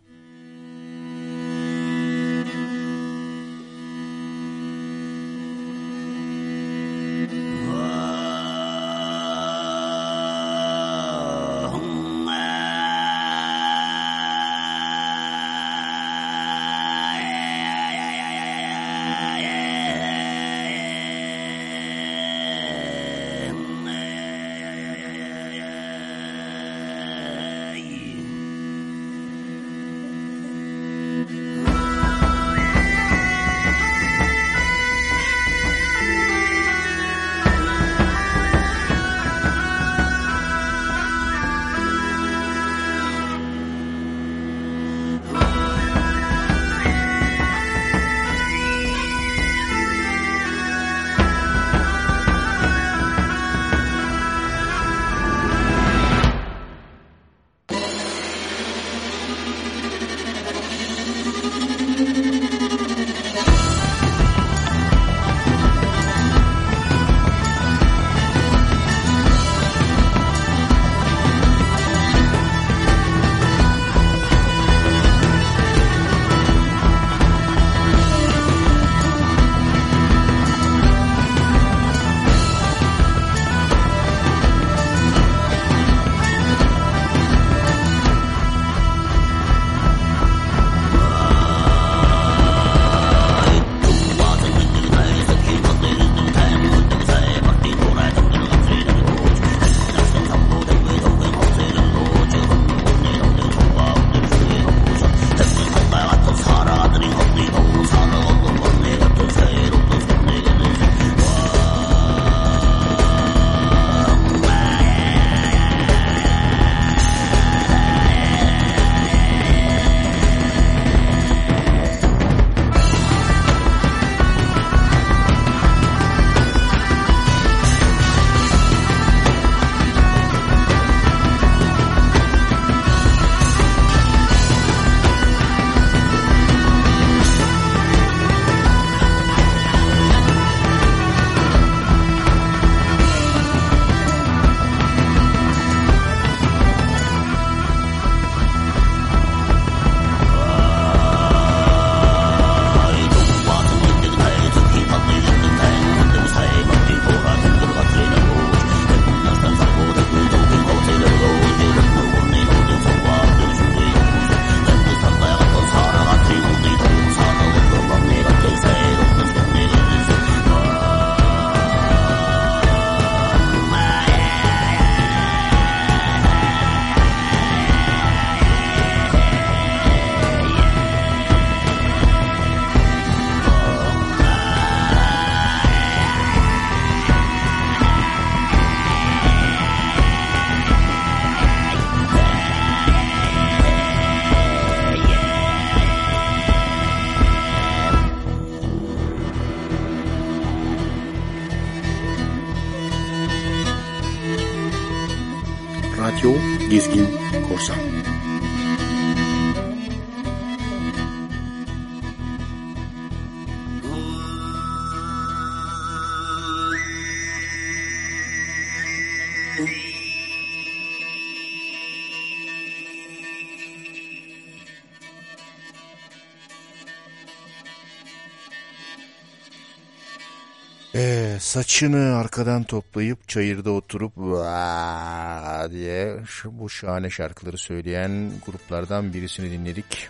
Saçını arkadan toplayıp çayırda oturup "Vaa!" diye bu şahane şarkıları söyleyen gruplardan birisini dinledik.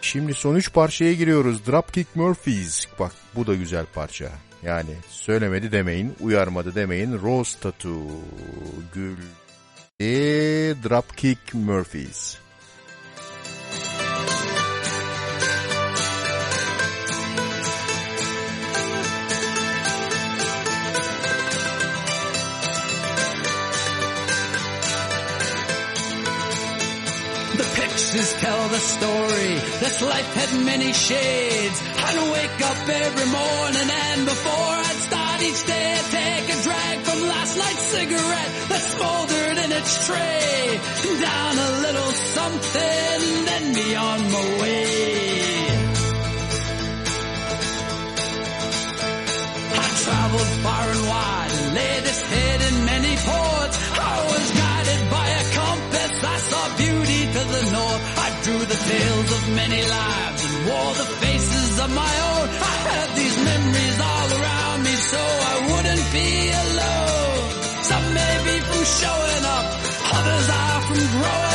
Şimdi son üç parçaya giriyoruz. Dropkick Murphys. Bak bu da güzel parça. Yani söylemedi demeyin, uyarmadı demeyin. Rose Tattoo. Gül. E, Dropkick Murphys. The pictures tell the story. This life had many shades. I'd wake up every morning and before I'd start each day, I'd take a drag from last night's cigarette that smoldered in its tray. Down a little something, then be on my way. I traveled far and wide, laid this head in many ports. I was the north. I drew the tales of many lives and wore the faces of my own. I had these memories all around me so I wouldn't be alone. Some may be from showing up, others are from growing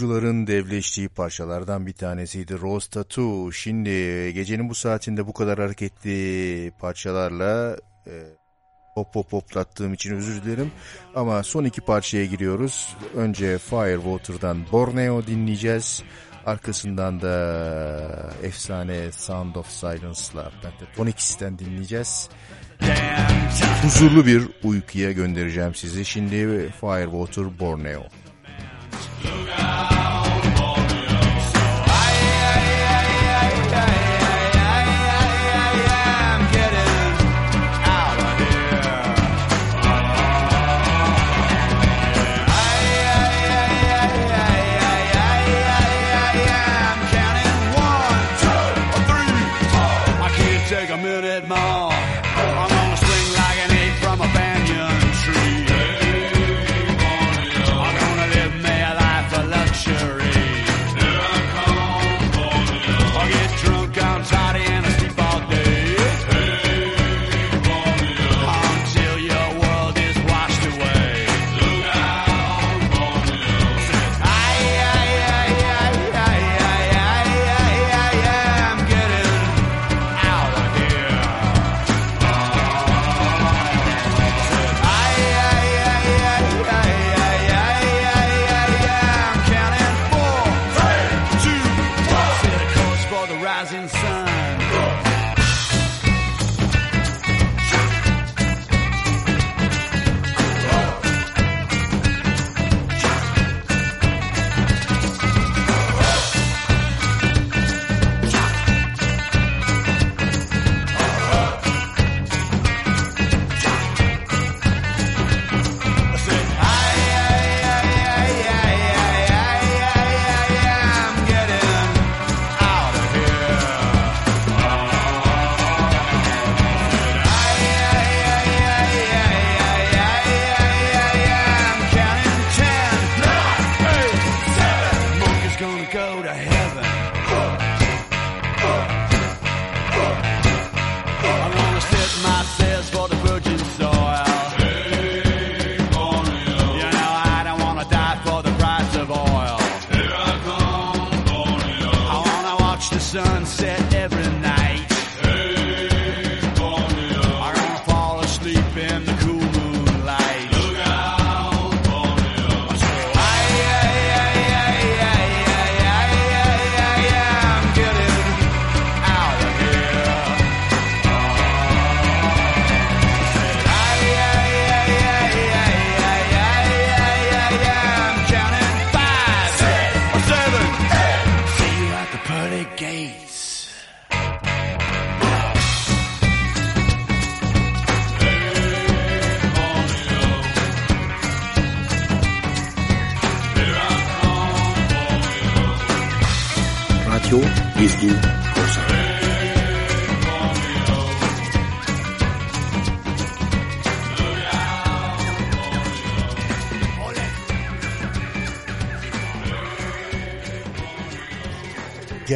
davulcuların devleştiği parçalardan bir tanesiydi Rose Tattoo. Şimdi gecenin bu saatinde bu kadar hareketli parçalarla e, pop pop poplattığım için özür dilerim. Ama son iki parçaya giriyoruz. Önce Firewater'dan Borneo dinleyeceğiz. Arkasından da efsane Sound of Silence'la Pentatonix'ten dinleyeceğiz. Huzurlu bir uykuya göndereceğim sizi. Şimdi Firewater Borneo. Look out.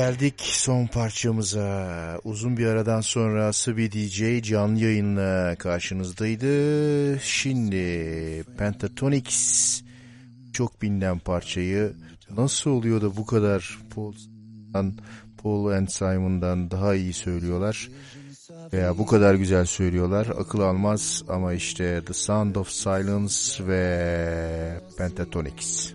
Geldik son parçamıza. Uzun bir aradan sonra Sıbi DJ canlı yayınla karşınızdaydı. Şimdi Pentatonix çok bilinen parçayı nasıl oluyor da bu kadar Paul'dan, Paul and Simon'dan daha iyi söylüyorlar veya bu kadar güzel söylüyorlar akıl almaz ama işte The Sound of Silence ve Pentatonix.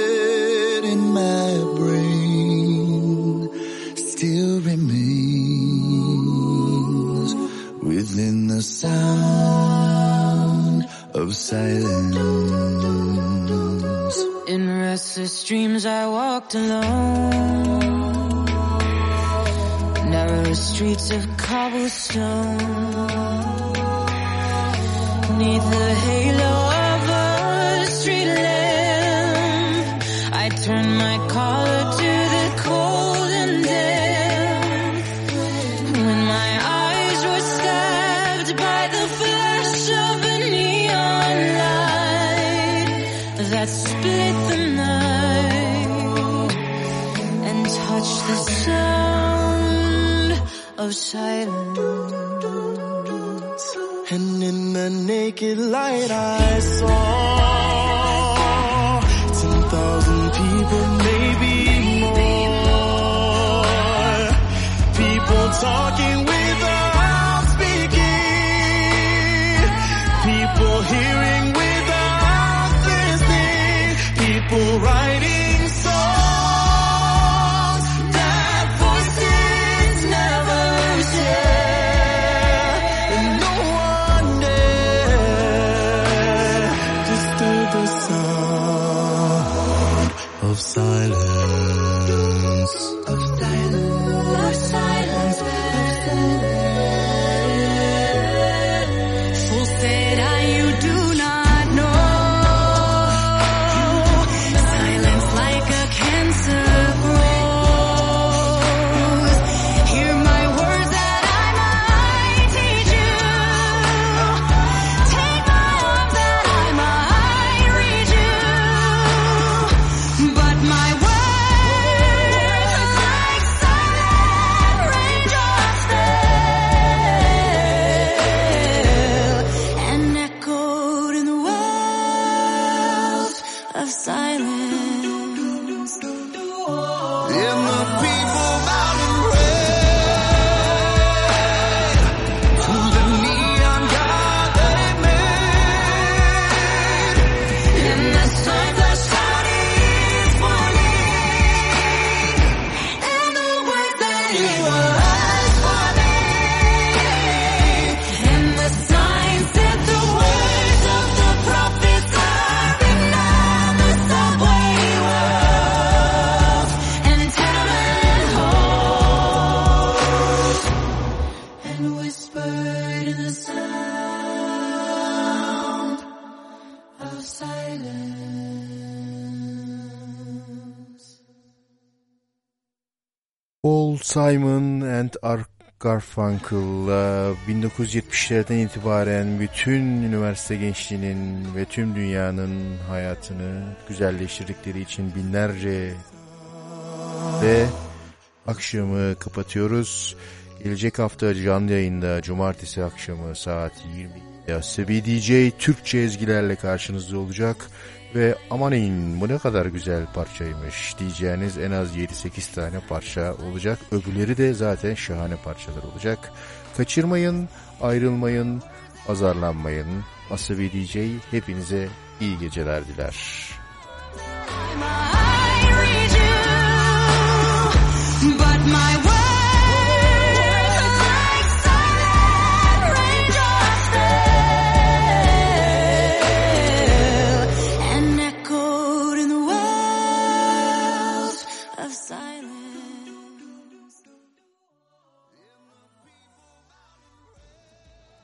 the sound of silence. In restless dreams I walked alone Narrow streets of cobblestone Neath the halo silence. And in the naked light I saw 10,000 people, Simon and Art Garfunkel'la 1970'lerden itibaren bütün üniversite gençliğinin ve tüm dünyanın hayatını güzelleştirdikleri için binlerce ve akşamı kapatıyoruz. Gelecek hafta canlı yayında cumartesi akşamı saat 20'de Sebi DJ Türkçe ezgilerle karşınızda olacak. Ve amanın bu ne kadar güzel parçaymış diyeceğiniz en az 7-8 tane parça olacak. Öbürleri de zaten şahane parçalar olacak. Kaçırmayın, ayrılmayın, azarlanmayın. Asabi DJ hepinize iyi geceler diler.